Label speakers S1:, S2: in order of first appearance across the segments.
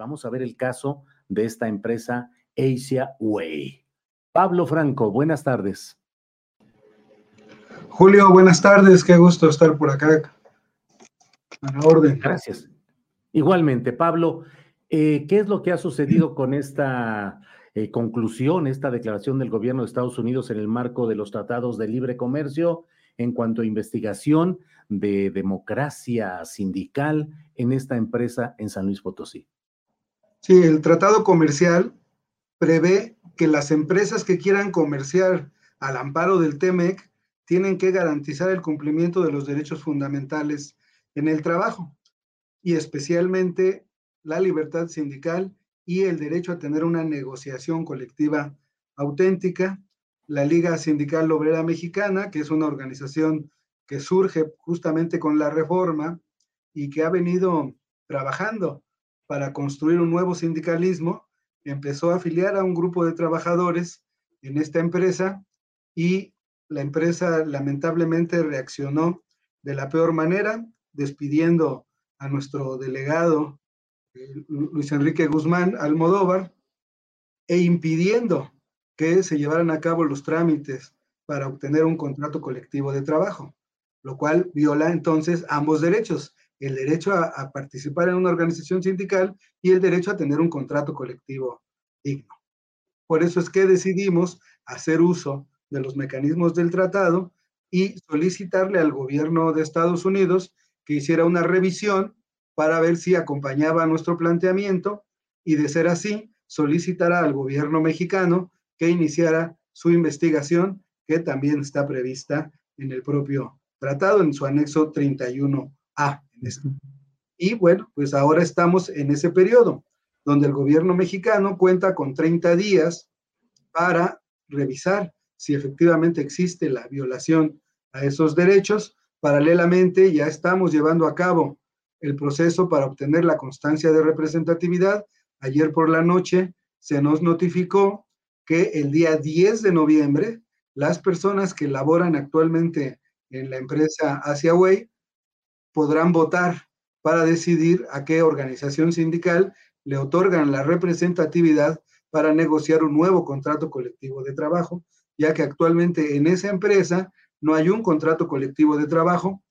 S1: Vamos a ver el caso de esta empresa Asia Way. Pablo Franco, buenas tardes.
S2: Julio, buenas tardes, qué gusto estar por acá. A la orden.
S1: Gracias. Igualmente, Pablo, eh, ¿qué es lo que ha sucedido con esta eh, conclusión, esta declaración del gobierno de Estados Unidos en el marco de los tratados de libre comercio en cuanto a investigación de democracia sindical en esta empresa en San Luis Potosí?
S2: Sí, el tratado comercial prevé que las empresas que quieran comerciar al amparo del TEMEC tienen que garantizar el cumplimiento de los derechos fundamentales en el trabajo y especialmente la libertad sindical y el derecho a tener una negociación colectiva auténtica. La Liga Sindical Obrera Mexicana, que es una organización que surge justamente con la reforma y que ha venido trabajando para construir un nuevo sindicalismo, empezó a afiliar a un grupo de trabajadores en esta empresa y la empresa lamentablemente reaccionó de la peor manera, despidiendo a nuestro delegado eh, Luis Enrique Guzmán Almodóvar e impidiendo que se llevaran a cabo los trámites para obtener un contrato colectivo de trabajo, lo cual viola entonces ambos derechos, el derecho a, participar en una organización sindical y el derecho a tener un contrato colectivo digno. Por eso es que decidimos hacer uso de los mecanismos del tratado y solicitarle al gobierno de Estados Unidos que hiciera una revisión para ver si acompañaba nuestro planteamiento y de ser así, solicitará al gobierno mexicano que iniciara su investigación, que también está prevista en el propio tratado, en su anexo 31A. Y bueno, pues ahora estamos en ese periodo donde el gobierno mexicano cuenta con 30 días para revisar si efectivamente existe la violación a esos derechos. Paralelamente, ya estamos llevando a cabo el proceso para obtener la constancia de representatividad. Ayer por la noche se nos notificó que el día 10 de noviembre, las personas que laboran actualmente en la empresa Asiaway podrán votar para decidir a qué organización sindical le otorgan la representatividad para negociar un nuevo contrato colectivo de trabajo, ya que actualmente en esa empresa no hay un contrato colectivo de trabajo.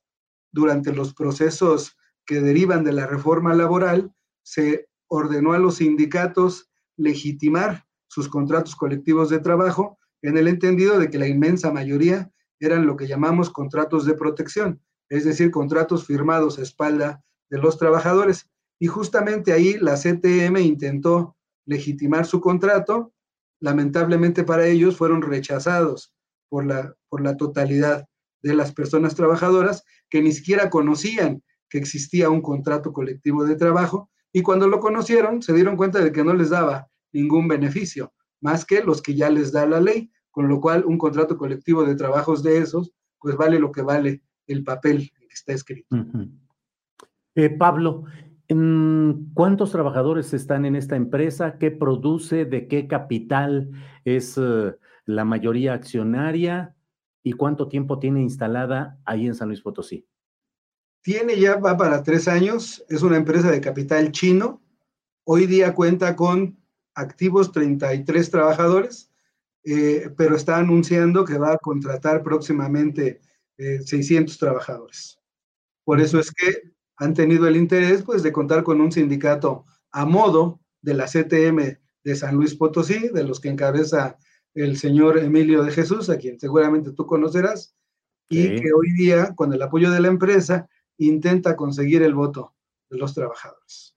S2: Durante los procesos que derivan de la reforma laboral, se ordenó a los sindicatos legitimar sus contratos colectivos de trabajo en el entendido de que la inmensa mayoría eran lo que llamamos contratos de protección, es decir, contratos firmados a espalda de los trabajadores. Y justamente ahí la CTM intentó legitimar su contrato. Lamentablemente para ellos fueron rechazados por la, por la totalidad de las personas trabajadoras que ni siquiera conocían que existía un contrato colectivo de trabajo y cuando lo conocieron se dieron cuenta de que no les daba ningún beneficio, más que los que ya les da la ley, con lo cual un contrato colectivo de trabajos de esos, pues vale lo que vale el papel que está escrito.
S1: Eh, Pablo, ¿cuántos trabajadores están en esta empresa? ¿Qué produce? ¿De qué capital es eh, la mayoría accionaria? ¿Y cuánto tiempo tiene instalada ahí en San Luis Potosí?
S2: Tiene ya, va para tres años, es una empresa de capital chino. Hoy día cuenta con activos 33 trabajadores, eh, pero está anunciando que va a contratar próximamente 600 eh, trabajadores. Por eso es que han tenido el interés pues, de contar con un sindicato a modo de la CTM de San Luis Potosí, de los que encabeza el señor Emilio de Jesús, a quien seguramente tú conocerás, y que hoy día, con el apoyo de la empresa, intenta conseguir el voto de los trabajadores.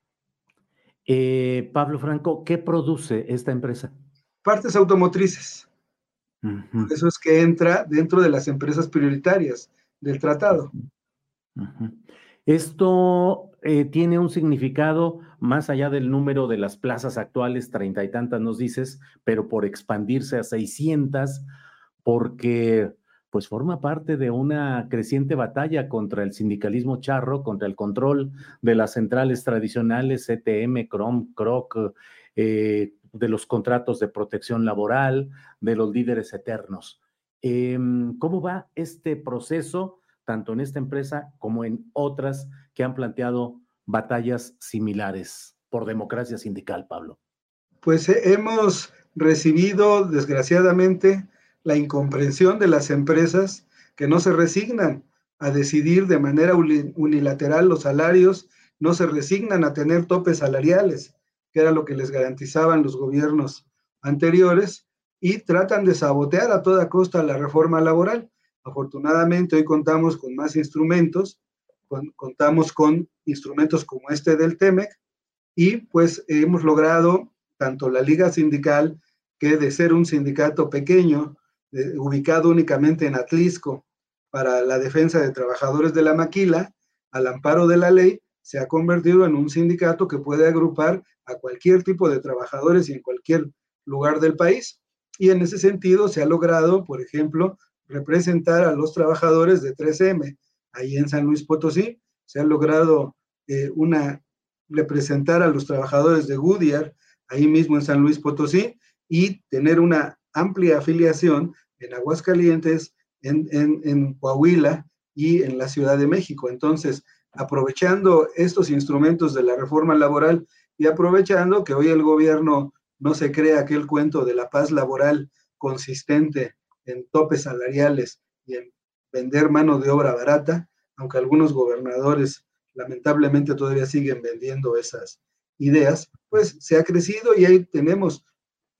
S1: Eh, Pablo Franco, ¿qué produce esta empresa?
S2: Partes automotrices. Eso es que entra dentro de las empresas prioritarias del tratado.
S1: Esto eh, tiene un significado más allá del número de las plazas actuales, treinta y tantas nos dices, pero por expandirse a seiscientas, porque pues forma parte de una creciente batalla contra el sindicalismo charro, contra el control de las centrales tradicionales, CTM, CROM, CROC, eh, de los contratos de protección laboral, de los líderes eternos. Em, ¿Cómo va este proceso, tanto en esta empresa como en otras que han planteado batallas similares por democracia sindical, Pablo?
S2: Pues eh, hemos recibido, desgraciadamente, la incomprensión de las empresas que no se resignan a decidir de manera unilateral los salarios, no se resignan a tener topes salariales, que era lo que les garantizaban los gobiernos anteriores, y tratan de sabotear a toda costa la reforma laboral. Afortunadamente hoy contamos con más instrumentos, contamos con instrumentos como este del TEMEC, y pues hemos logrado tanto la Liga Sindical, que de ser un sindicato pequeño, ubicado únicamente en Atlisco para la defensa de trabajadores de la maquila, al amparo de la ley, se ha convertido en un sindicato que puede agrupar a cualquier tipo de trabajadores y en cualquier lugar del país. Y en ese sentido se ha logrado, por ejemplo, representar a los trabajadores de 3M ahí en San Luis Potosí. Se ha logrado eh, una representar a los trabajadores de Goodyear ahí mismo en San Luis Potosí y tener una amplia afiliación en Aguascalientes, en, en, Coahuila y en la Ciudad de México. Entonces, aprovechando estos instrumentos de la reforma laboral y aprovechando que hoy el gobierno no se crea aquel cuento de la paz laboral consistente en topes salariales y en vender mano de obra barata, aunque algunos gobernadores lamentablemente todavía siguen vendiendo esas ideas, pues se ha crecido y ahí tenemos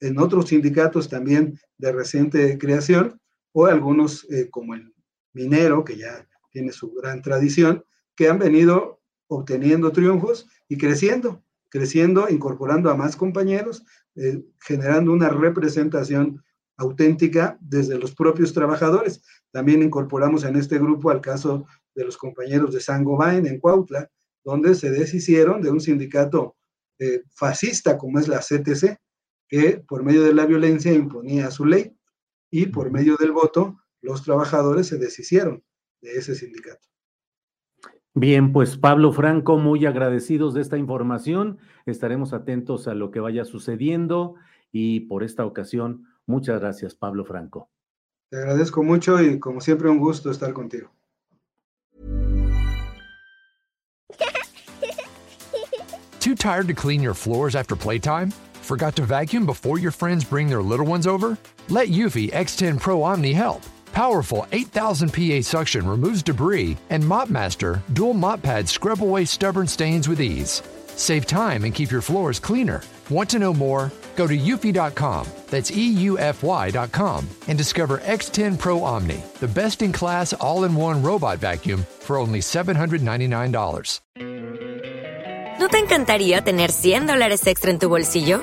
S2: en otros sindicatos también de reciente creación, o algunos eh, como el minero, que ya tiene su gran tradición, que han venido obteniendo triunfos y creciendo, creciendo, incorporando a más compañeros, eh, generando una representación auténtica desde los propios trabajadores. También incorporamos en este grupo al caso de los compañeros de Sangobain en Cuautla, donde se deshicieron de un sindicato eh, fascista como es la CTC, que por medio de la violencia imponía su ley y por medio del voto los trabajadores se deshicieron de ese sindicato.
S1: Bien, pues Pablo Franco, muy agradecidos de esta información. Estaremos atentos a lo que vaya sucediendo y por esta ocasión, muchas gracias, Pablo Franco.
S2: Te agradezco mucho y como siempre un gusto estar contigo.
S3: Too tired to clean your floors after playtime? Forgot to vacuum before your friends bring their little ones over? Let Eufy X10 Pro Omni help. Powerful 8000 PA suction removes debris, and MopMaster dual mop pads scrub away stubborn stains with ease. Save time and keep your floors cleaner. Want to know more? Go to eufy.com, that's EUFY.com, and discover X10 Pro Omni, the best in class all in one robot vacuum for only $799.
S4: ¿No te encantaría tener 100 dólares extra en tu bolsillo?